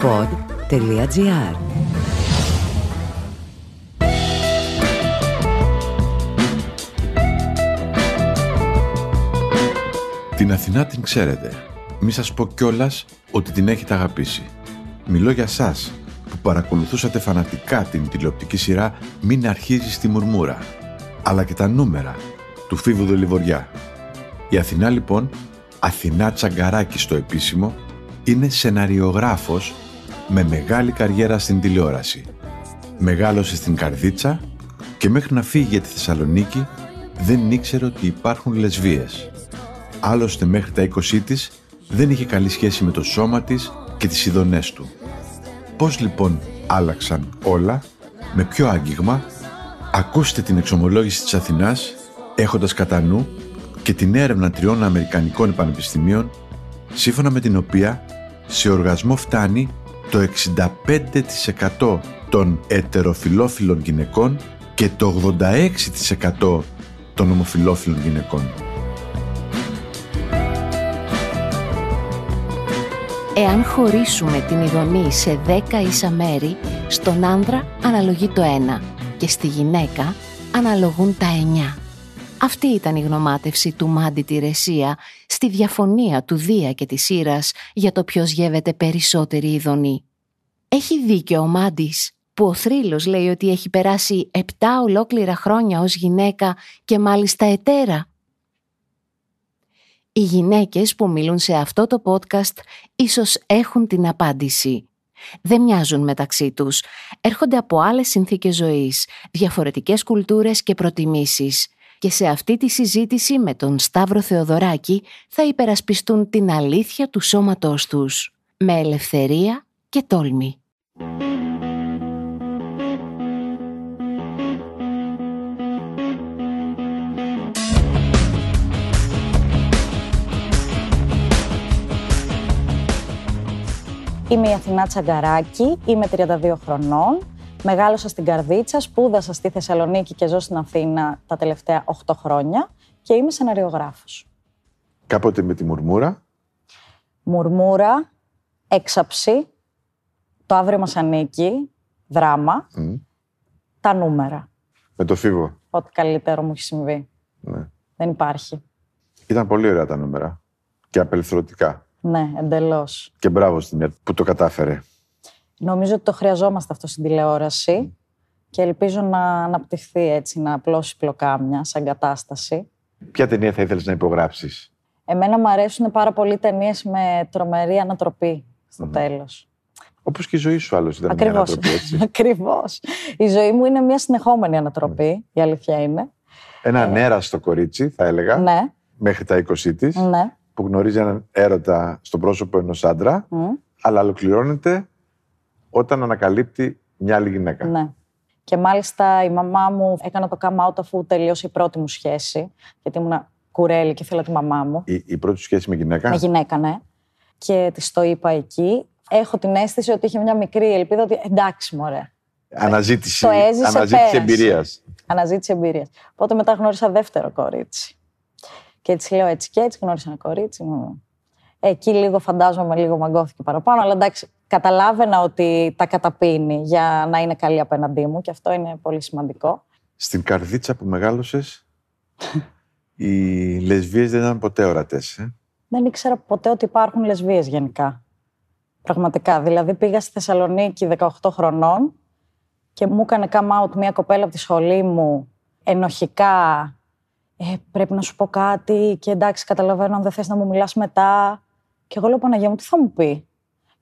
pod.gr Την Αθηνά την ξέρετε. Μη σας πω κιόλας ότι την έχετε αγαπήσει. Μιλώ για σας που παρακολουθούσατε φανατικά την τηλεοπτική σειρά «Μην αρχίζεις στη μουρμούρα» αλλά και τα νούμερα του Φίβου Δελιβοριά. Η Αθηνά λοιπόν, Αθηνά Τσαγκαράκη στο επίσημο, είναι σεναριογράφος με μεγάλη καριέρα στην τηλεόραση. Μεγάλωσε στην Καρδίτσα και μέχρι να φύγει για τη Θεσσαλονίκη δεν ήξερε ότι υπάρχουν λεσβίες. Άλλωστε μέχρι τα 20 της δεν είχε καλή σχέση με το σώμα της και τις ειδονές του. Πώς λοιπόν άλλαξαν όλα, με ποιο άγγιγμα, ακούστε την εξομολόγηση της Αθηνάς έχοντας κατά νου και την έρευνα τριών Αμερικανικών πανεπιστημίων σύμφωνα με την οποία σε οργασμό φτάνει το 65% των ετεροφιλόφιλων γυναικών και το 86% των ομοφιλόφιλων γυναικών. Εάν χωρίσουμε την ειδονή σε 10 ίσα μέρη, στον άνδρα αναλογεί το 1 και στη γυναίκα αναλογούν τα 9. Αυτή ήταν η γνωμάτευση του Μάντι Τηρεσία στη διαφωνία του Δία και της Σύρας για το ποιος γεύεται περισσότερη ειδονή. Έχει δίκιο ο Μάντις που ο θρύλος λέει ότι έχει περάσει επτά ολόκληρα χρόνια ως γυναίκα και μάλιστα ετέρα. Οι γυναίκες που μιλούν σε αυτό το podcast ίσως έχουν την απάντηση. Δεν μοιάζουν μεταξύ τους. Έρχονται από άλλες συνθήκες ζωής, διαφορετικές κουλτούρες και προτιμήσεις και σε αυτή τη συζήτηση με τον Σταύρο Θεοδωράκη θα υπερασπιστούν την αλήθεια του σώματός τους, με ελευθερία και τόλμη. Είμαι η Αθηνά Τσαγκαράκη, είμαι 32 χρονών Μεγάλωσα στην Καρδίτσα, σπούδασα στη Θεσσαλονίκη και ζω στην Αθήνα τα τελευταία 8 χρόνια και είμαι σεναριογράφος. Κάποτε με τη Μουρμούρα. Μουρμούρα, έξαψη, το αύριο μας ανήκει, δράμα, τα νούμερα. Με το φίβο. Ό,τι καλύτερο μου έχει συμβεί. Ναι. Δεν υπάρχει. Ήταν πολύ ωραία τα νούμερα. Και απελευθερωτικά. Ναι, εντελώς. Και μπράβο στην ΕΡΤ που το κατάφερε. Νομίζω ότι το χρειαζόμαστε αυτό στην τηλεόραση και ελπίζω να αναπτυχθεί έτσι, να απλώσει πλοκάμια σαν κατάσταση. Ποια ταινία θα ήθελες να υπογράψεις; Εμένα μου αρέσουν πάρα πολύ ταινίες με τρομερή ανατροπή στο mm. τέλος. Όπως και η ζωή σου άλλως ήταν Ακριβώς. μια ανατροπή, έτσι. Ακριβώς. Η ζωή μου είναι μια συνεχόμενη ανατροπή, η αλήθεια είναι. Ένα ε... νέραστο κορίτσι, θα έλεγα, ναι. μέχρι τα 20 της, ναι. που γνωρίζει έναν έρωτα στο πρόσωπο ενός άντρα, αλλά ολοκληρώνεται όταν ανακαλύπτει μια άλλη γυναίκα. Ναι. Και μάλιστα η μαμά μου έκανε το come out αφού τελείωσε η πρώτη μου σχέση. Γιατί ήμουν κουρέλι και ήθελα τη μαμά μου. Η, η πρώτη σχέση με γυναίκα; Με γυναίκα, ναι. Και της το είπα εκεί. Έχω την αίσθηση ότι είχε μια μικρή ελπίδα ότι εντάξει, μωρέ. Αναζήτηση, το έζησε, αναζήτηση εμπειρίας. Αναζήτηση εμπειρίας. Οπότε μετά γνώρισα δεύτερο κορίτσι. Και έτσι λέω έτσι και έτσι γνώρισα ένα κορίτσι μου. Εκεί λίγο φαντάζομαι, λίγο μαγκώθηκε παραπάνω. Αλλά εντάξει, καταλάβαινα ότι τα καταπίνει για να είναι καλή απέναντί μου και αυτό είναι πολύ σημαντικό. Στην καρδίτσα που μεγάλωσες, οι λεσβείες δεν ήταν ποτέ ορατές. Ε; Δεν ήξερα ποτέ ότι υπάρχουν λεσβείες γενικά. Πραγματικά. Δηλαδή πήγα στη Θεσσαλονίκη 18 χρονών και μου έκανε come out μια κοπέλα από τη σχολή μου ενοχικά. Ε, πρέπει να σου πω κάτι και εντάξει καταλαβαίνω αν δεν θες να μου μιλάς μετά. Και εγώ λέω Παναγία μου τι θα μου πει;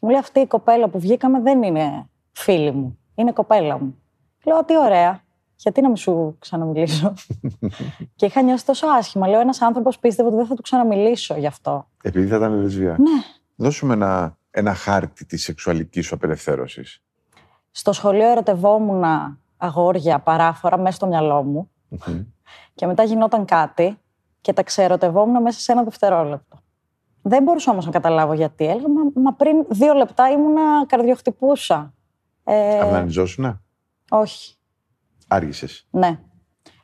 Μου λέει αυτή η κοπέλα που βγήκαμε δεν είναι φίλη μου. Είναι κοπέλα μου. Λέω τι ωραία. Γιατί να μην σου ξαναμιλήσω; και είχα νιώσει τόσο άσχημα. Λέω ένας άνθρωπος πίστευε ότι δεν θα του ξαναμιλήσω γι' αυτό. Επειδή θα ήταν λεσβία. Ναι. Δώσουμε ένα, ένα χάρτη της σεξουαλικής σου απελευθέρωσης; Στο σχολείο ερωτευόμουν αγόρια παράφορα μέσα στο μυαλό μου. και μετά γινόταν κάτι και τα ξερωτευόμουν μέσα σε ένα δευτερόλεπτο. Δεν μπορούσα όμως να καταλάβω γιατί. Έλεγα, μα, μα πριν δύο λεπτά ήμουνα καρδιοχτυπούσα. Ε, Αυνανιζόσουνα. Όχι. Άργησες; Ναι.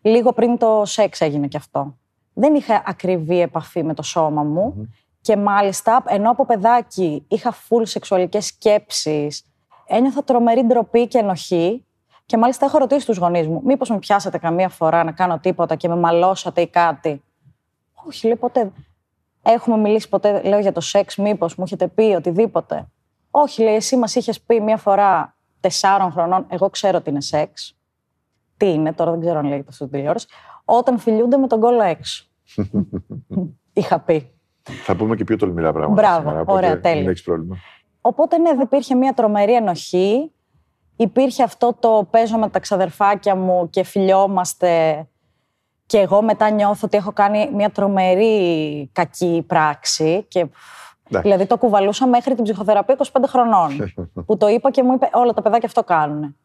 Λίγο πριν το σεξ έγινε κι αυτό. Δεν είχα ακριβή επαφή με το σώμα μου Και μάλιστα, ενώ από παιδάκι είχα full σεξουαλικές σκέψεις, ένιωθα τρομερή ντροπή και ενοχή. Και μάλιστα έχω ρωτήσει τους γονείς μου, μήπως με πιάσατε καμία φορά να κάνω τίποτα και με μαλώσατε ή κάτι; Όχι, λέει ποτέ. Έχουμε μιλήσει ποτέ, λέω για το σεξ, μήπως μου έχετε πει οτιδήποτε; Όχι, λέει, εσύ μας είχες πει μία φορά τεσσάρων χρονών, εγώ ξέρω τι είναι σεξ. Τι είναι, τώρα δεν ξέρω αν λέγεται αυτό τηλεόραση. Όταν φιλιούνται με τον κόλλο έξω. Είχα πει. Θα πούμε και πιο τολμηρά πράγματα. Μπράβο, σήμερα, ωραία, οπότε τέλεια. Δεν έχεις πρόβλημα. Οπότε ναι, δεν υπήρχε μια τρομερή ενοχή. Υπήρχε αυτό το παίζω με τα ξαδερφάκια μου και φιλιόμαστε και εγώ μετά νιώθω ότι έχω κάνει μια τρομερή κακή πράξη και Εντάξει. δηλαδή το κουβαλούσα μέχρι την ψυχοθεραπεία 25 χρονών που το είπα και μου είπε όλα τα παιδάκια αυτό κάνουν.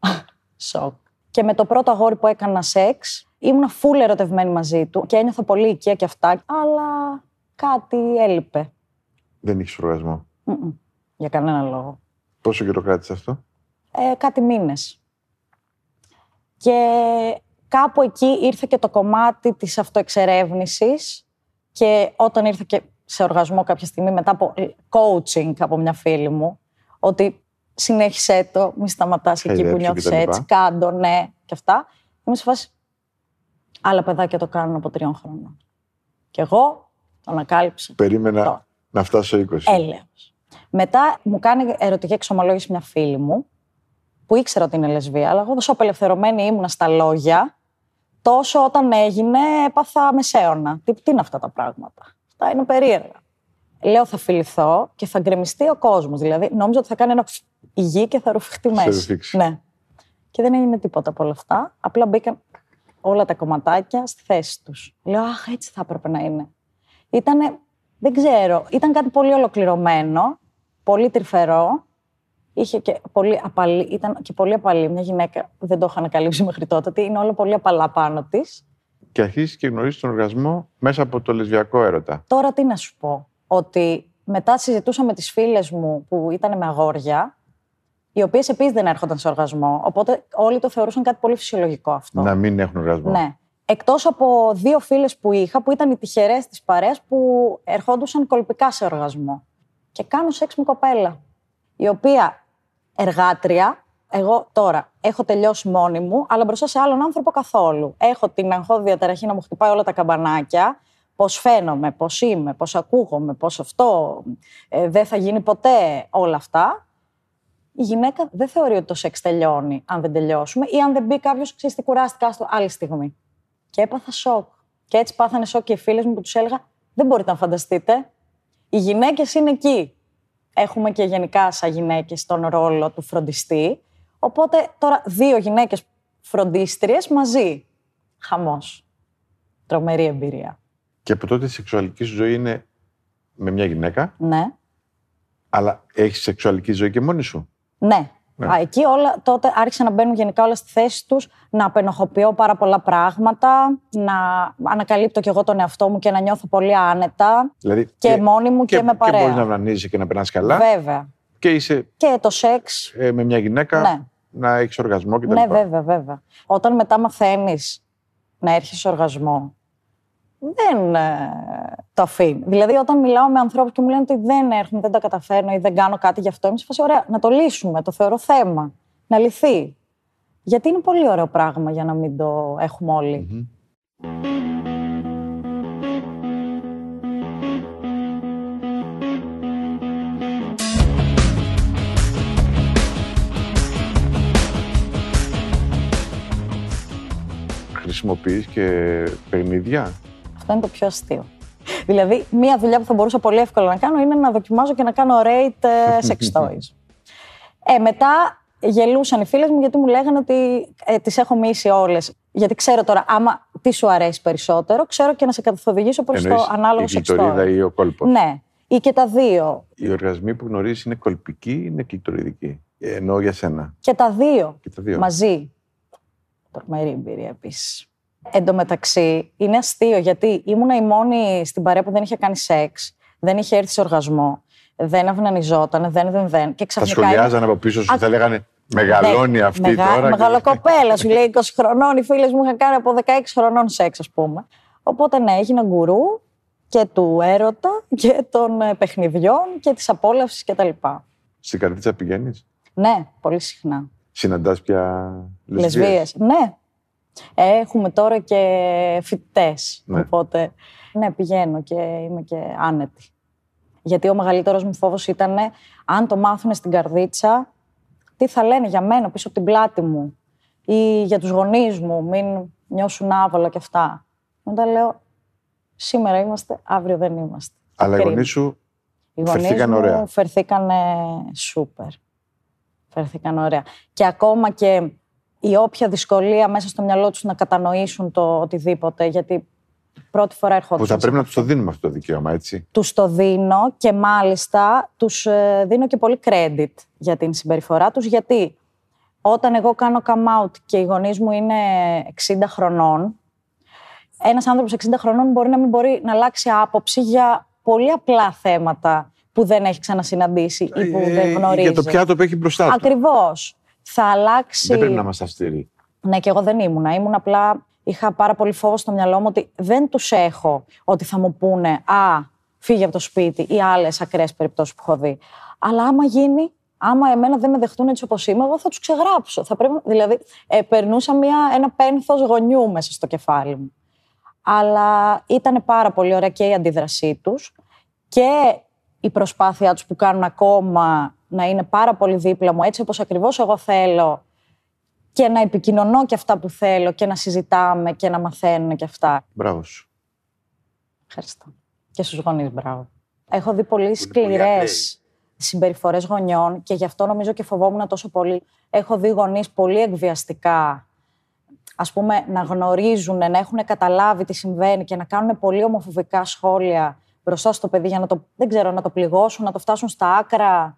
Σοκ. Και με το πρώτο αγόρι που έκανα σεξ ήμουν φούλ ερωτευμένη μαζί του και ένιωθα πολύ οικία και αυτά αλλά κάτι έλειπε. Δεν έχει οργασμό. Μμμ. Για κανένα λόγο. Πόσο καιρό κράτησε αυτό; ε, κάτι μήνες. Και κάπου εκεί ήρθε και το κομμάτι της αυτοεξερεύνησης και όταν ήρθε και σε οργασμό κάποια στιγμή μετά από coaching από μια φίλη μου, ότι συνέχισε το, μη σταματάς εκεί που Χαϊδέψου νιώθεις κτλ. έτσι, κάντο, ναι, και αυτά. Είμαι σε φάση, άλλα παιδάκια το κάνουν από τριών χρόνων. Και εγώ το ανακάλυψα. Περίμενα Τώρα. να φτάσω 20. Έλεος. Μετά μου κάνει ερωτική εξομολόγηση μια φίλη μου, που ήξερα ότι είναι λεσβία, αλλά εγώ τόσο απελευθερωμένη ήμουνα στα λόγια, τόσο όταν έγινε έπαθα μεσαίωνα. Τι, τι είναι αυτά τα πράγματα; Αυτά είναι περίεργα. Λέω θα φιληθώ και θα γκρεμιστεί ο κόσμος. Δηλαδή νόμιζα ότι θα κάνει ένα η γη και θα ρουφιχτεί Σε μέσα. ρουφήξει. Ναι. Και δεν έγινε τίποτα από όλα αυτά. Απλά μπήκαν όλα τα κομματάκια στη θέση τους. Λέω, αχ, έτσι θα έπρεπε να είναι. Ήτανε, δεν ξέρω, ήταν κάτι πολύ ολοκληρωμένο, πολύ τρυφερό. Είχε και πολύ απαλή, ήταν και πολύ απαλή. Μια γυναίκα δεν το είχα ανακαλύψει μέχρι τότε, ότι είναι όλο πολύ απαλά πάνω της. Και αρχίζεις και γνωρίζεις τον οργασμό μέσα από το λεσβιακό έρωτα. Τώρα τι να σου πω, ότι μετά συζητούσα με τις φίλες μου που ήταν με αγόρια, οι οποίες επίσης δεν έρχονταν σε οργασμό, οπότε όλοι το θεωρούσαν κάτι πολύ φυσιολογικό αυτό. Να μην έχουν οργασμό. Ναι. Εκτός από δύο φίλες που είχα, που ήταν οι τυχερές της παρέας που ερχόντουσαν κολπικά σε οργασμό. Και κάνω σεξ με κοπέλα, η οποία εργάτρια, εγώ τώρα έχω τελειώσει μόνη μου, αλλά μπροστά σε άλλον άνθρωπο καθόλου. Έχω την αγχώδη διαταραχή να μου χτυπάει όλα τα καμπανάκια, πώς φαίνομαι, πώς είμαι, πώς ακούγομαι, πώς αυτό ε, δεν θα γίνει ποτέ, όλα αυτά. Η γυναίκα δεν θεωρεί ότι το σεξ τελειώνει αν δεν τελειώσουμε ή αν δεν μπει κάποιος, ξέρεις τι κουράστηκα στο άλλη στιγμή. Και έπαθα σοκ. Και έτσι πάθανε σοκ και οι φίλες μου που τους έλεγα: Δεν μπορείτε να φανταστείτε. Οι γυναίκες είναι εκεί. Έχουμε και γενικά σαν γυναίκες τον ρόλο του φροντιστή. Οπότε τώρα δύο γυναίκες φροντίστριες μαζί. Χαμός. Τρομερή εμπειρία. Και από τότε η σεξουαλική σου ζωή είναι με μια γυναίκα, Ναι. αλλά έχεις σεξουαλική ζωή και μόνη σου; Ναι. Ναι. Α, εκεί όλα τότε άρχισαν να μπαίνουν γενικά όλα στη θέση τους, να απενοχοποιώ πάρα πολλά πράγματα, να ανακαλύπτω κι εγώ τον εαυτό μου και να νιώθω πολύ άνετα Δηλαδή, και, μόνη μου και, με παρέα. Και μπορείς να βρανίζεις και να περνάς καλά. Βέβαια. Και είσαι Και το σεξ. ε, με μια γυναίκα Ναι. να έχεις οργασμό κτλ. Ναι, βέβαια, βέβαια. Όταν μετά μαθαίνεις να έρχεσαι σε οργασμό, δεν ε, το αφήνει. Δηλαδή, όταν μιλάω με ανθρώπους και μου λένε ότι δεν έρχομαι, δεν τα καταφέρνω ή δεν κάνω κάτι γι' αυτό, είμαι σε φάση ωραία, να το λύσουμε. Το θεωρώ θέμα. Να λυθεί. Γιατί είναι πολύ ωραίο πράγμα για να μην το έχουμε όλοι. Χρησιμοποιείς και παιχνίδια; Αυτό είναι το πιο αστείο. Δηλαδή, μία δουλειά που θα μπορούσα πολύ εύκολα να κάνω είναι να δοκιμάζω και να κάνω rate ε, sex toys. Ε, μετά γελούσαν οι φίλες μου γιατί μου λέγανε ότι ε, τις έχω μίσει όλες. Γιατί ξέρω τώρα, άμα τι σου αρέσει περισσότερο, ξέρω και να σε καθοδηγήσω προς Εννοείς το ανάλογο η sex κλειτορίδα toy. ή ο κόλπος; Ναι, ή και τα δύο. Οι οργασμοί που γνωρίζεις είναι κολπικοί ή είναι κλειτοριδικοί. Ε, Εννοώ για σένα. Και τα δύο. Και τα δύο. μαζί. Τρομερή εμπειρία επίσης. Εν τω μεταξύ, είναι αστείο γιατί ήμουνα η μόνη στην παρέα που δεν είχε κάνει σεξ, δεν είχε έρθει σε οργασμό, δεν αυνανιζόταν, δεν, δεν, δεν. Και Θα ξαφνικά. σχολιάζαν από πίσω σου, Α, θα λέγανε Μεγαλώνει Ναι, αυτή μεγα- τώρα. και- Μεγαλοκοπέλα, σου λέει 20 χρονών. Οι φίλες μου είχαν κάνει από 16 χρονών σεξ, ας πούμε. Οπότε ναι, έγινα γκουρού και του έρωτα και των ε, παιχνιδιών και της απόλαυσης κτλ. Στην καρδίτσα πηγαίνεις; Ναι, πολύ συχνά. Συναντάς πια λεσβείες. Λεσβείες. Ναι. Έχουμε τώρα και φοιτητές. Ναι. Οπότε, ναι, πηγαίνω και είμαι και άνετη. Γιατί ο μεγαλύτερος μου φόβος ήταν αν το μάθουν στην καρδίτσα, τι θα λένε για μένα πίσω από την πλάτη μου ή για τους γονείς μου, μην νιώσουν άβολα και αυτά. Μετά λέω, σήμερα είμαστε, αύριο δεν είμαστε. Αλλά οι Κρίμα. γονείς σου Οι γονείς φερθήκαν μου ωραία. Φερθήκαν σούπερ. Φερθήκαν ωραία. Και ακόμα και η όποια δυσκολία μέσα στο μυαλό τους να κατανοήσουν το οτιδήποτε, γιατί πρώτη φορά που ερχόντουσαν θα σε πρέπει να επαφή. τους το δίνουμε αυτό το δικαίωμα, έτσι. Τους το δίνω και μάλιστα τους ε, δίνω και πολύ credit για την συμπεριφορά τους, γιατί όταν εγώ κάνω come out και οι γονείς μου είναι 60 χρονών, ένας άνθρωπος 60 χρονών μπορεί να μην μπορεί να αλλάξει άποψη για πολύ απλά θέματα που δεν έχει ξανασυναντήσει ή που Ε, δεν γνωρίζει. Για το πιάτο που έχει μπροστά του. Ακριβώς. Θα αλλάξει... Δεν πρέπει να είμαστε αυστηροί. Ναι, και εγώ δεν ήμουνα. Ήμουν απλά. Είχα πάρα πολύ φόβο στο μυαλό μου ότι δεν τους έχω ότι θα μου πούνε Α, φύγε από το σπίτι ή άλλες ακραίες περιπτώσεις που έχω δει. Αλλά άμα γίνει, άμα εμένα δεν με δεχτούν έτσι όπως είμαι, εγώ θα τους ξεγράψω. Θα πρέπει, δηλαδή, ε, περνούσα μια, ένα πένθος γονιού μέσα στο κεφάλι μου. Αλλά ήταν πάρα πολύ ωραία και η αντίδρασή τους και η προσπάθειά τους που κάνουν ακόμα να είναι πάρα πολύ δίπλα μου, έτσι όπως ακριβώς εγώ θέλω και να επικοινωνώ και αυτά που θέλω και να συζητάμε και να μαθαίνουν και αυτά. Μπράβο σου. Ευχαριστώ. Και στους γονείς, μπράβο. Έχω δει πολύ πολύ σκληρές συμπεριφορές γονιών και γι' αυτό νομίζω και φοβόμουν τόσο πολύ. Έχω δει γονείς πολύ εκβιαστικά, ας πούμε, να γνωρίζουν, να έχουν καταλάβει τι συμβαίνει και να κάνουν πολύ ομοφοβικά σχόλια μπροστά στο παιδί για να το, δεν ξέρω, να το πληγώσουν, να το φτάσουν στα άκρα,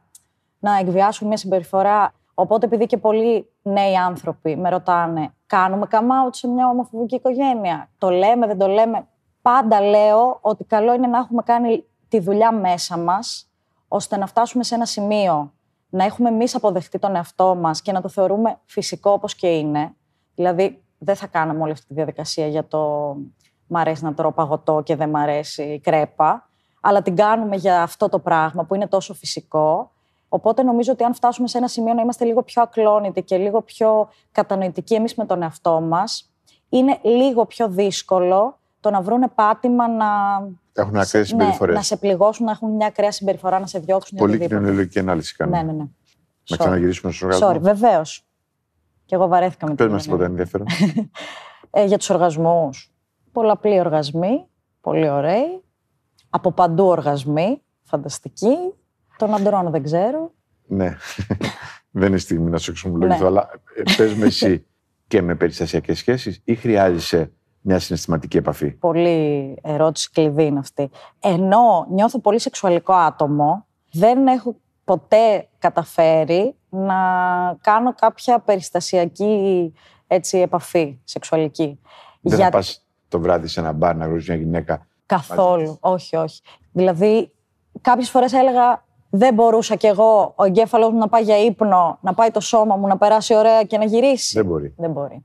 να εκβιάσουν μια συμπεριφορά. Οπότε, επειδή και πολλοί νέοι άνθρωποι με ρωτάνε, κάνουμε come out σε μια ομοφοβική οικογένεια; Το λέμε, δεν το λέμε; Πάντα λέω ότι καλό είναι να έχουμε κάνει τη δουλειά μέσα μας, ώστε να φτάσουμε σε ένα σημείο να έχουμε εμείς αποδεχτεί τον εαυτό μας και να το θεωρούμε φυσικό όπως και είναι. Δηλαδή, δεν θα κάναμε όλη αυτή τη διαδικασία για το μ' αρέσει να τρώω παγωτό και δεν μ' αρέσει η κρέπα, αλλά την κάνουμε για αυτό το πράγμα που είναι τόσο φυσικό. Οπότε νομίζω ότι αν φτάσουμε σε ένα σημείο να είμαστε λίγο πιο ακλόνητοι και λίγο πιο κατανοητικοί εμείς με τον εαυτό μας, είναι λίγο πιο δύσκολο το να βρούνε πάτημα να, Έχουν ακραίες ναι, συμπεριφορές. να σε πληγώσουν, να έχουν μια ακραία συμπεριφορά, να σε διώξουν. ή Πολύ οτιδήποτε. κοινωνιολογική ανάλυση κάνουμε. Ναι, ναι, ναι. Να Sorry. ξαναγυρίσουμε στους Sorry, οργασμού. βεβαίως. Και εγώ βαρέθηκα με Πες την μας τίποτα ενδιαφέρον. ε, για τους οργασμούς. Πολλαπλοί οργασμοί, πολύ ωραίοι. Από παντού οργασμοί, φανταστικοί. Των αντρών δεν ξέρω. ναι. Δεν είναι στιγμή να σου εξομολογηθώ, Ναι. αλλά ε, πες με εσύ και με περιστασιακές σχέσεις ή χρειάζεσαι μια συναισθηματική επαφή; Πολύ ερώτηση κλειδί είναι αυτή. Ενώ νιώθω πολύ σεξουαλικό άτομο, δεν έχω ποτέ καταφέρει να κάνω κάποια περιστασιακή έτσι, επαφή σεξουαλική. Δεν Για- θα πας το βράδυ σε ένα μπαρ να γνωρίζεις μια γυναίκα; Καθόλου. Όχι, όχι. Δηλαδή, κάποιες φορές έλεγα δεν μπορούσα κι εγώ ο εγκέφαλος μου να πάει για ύπνο, να πάει το σώμα μου, να περάσει ωραία και να γυρίσει. Δεν μπορεί. Δεν μπορεί.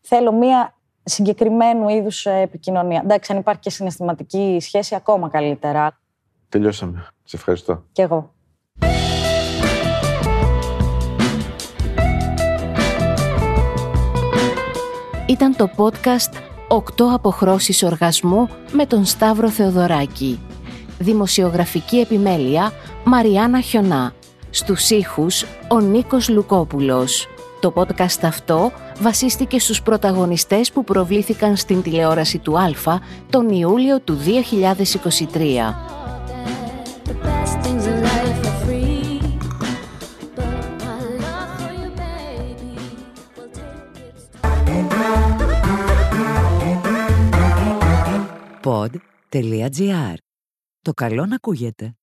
Θέλω μία συγκεκριμένου είδους ε, επικοινωνία. Εντάξει, αν υπάρχει και συναισθηματική σχέση, ακόμα καλύτερα. Τελειώσαμε. Σε ευχαριστώ. Κι εγώ. Ήταν το podcast «Οκτώ αποχρώσεις οργασμού» με τον Σταύρο Θεοδωράκη. Δημοσιογραφική επιμέλεια Μαριάννα Χιονά. Στους ήχους ο Νίκος Λουκόπουλος. Το podcast αυτό βασίστηκε στους πρωταγωνιστές που προβλήθηκαν στην τηλεόραση του Α τον Ιούλιο του 2023. The best things in life are free. But my love for you, baby, will take its Pod.gr. Το καλό να ακούγεται.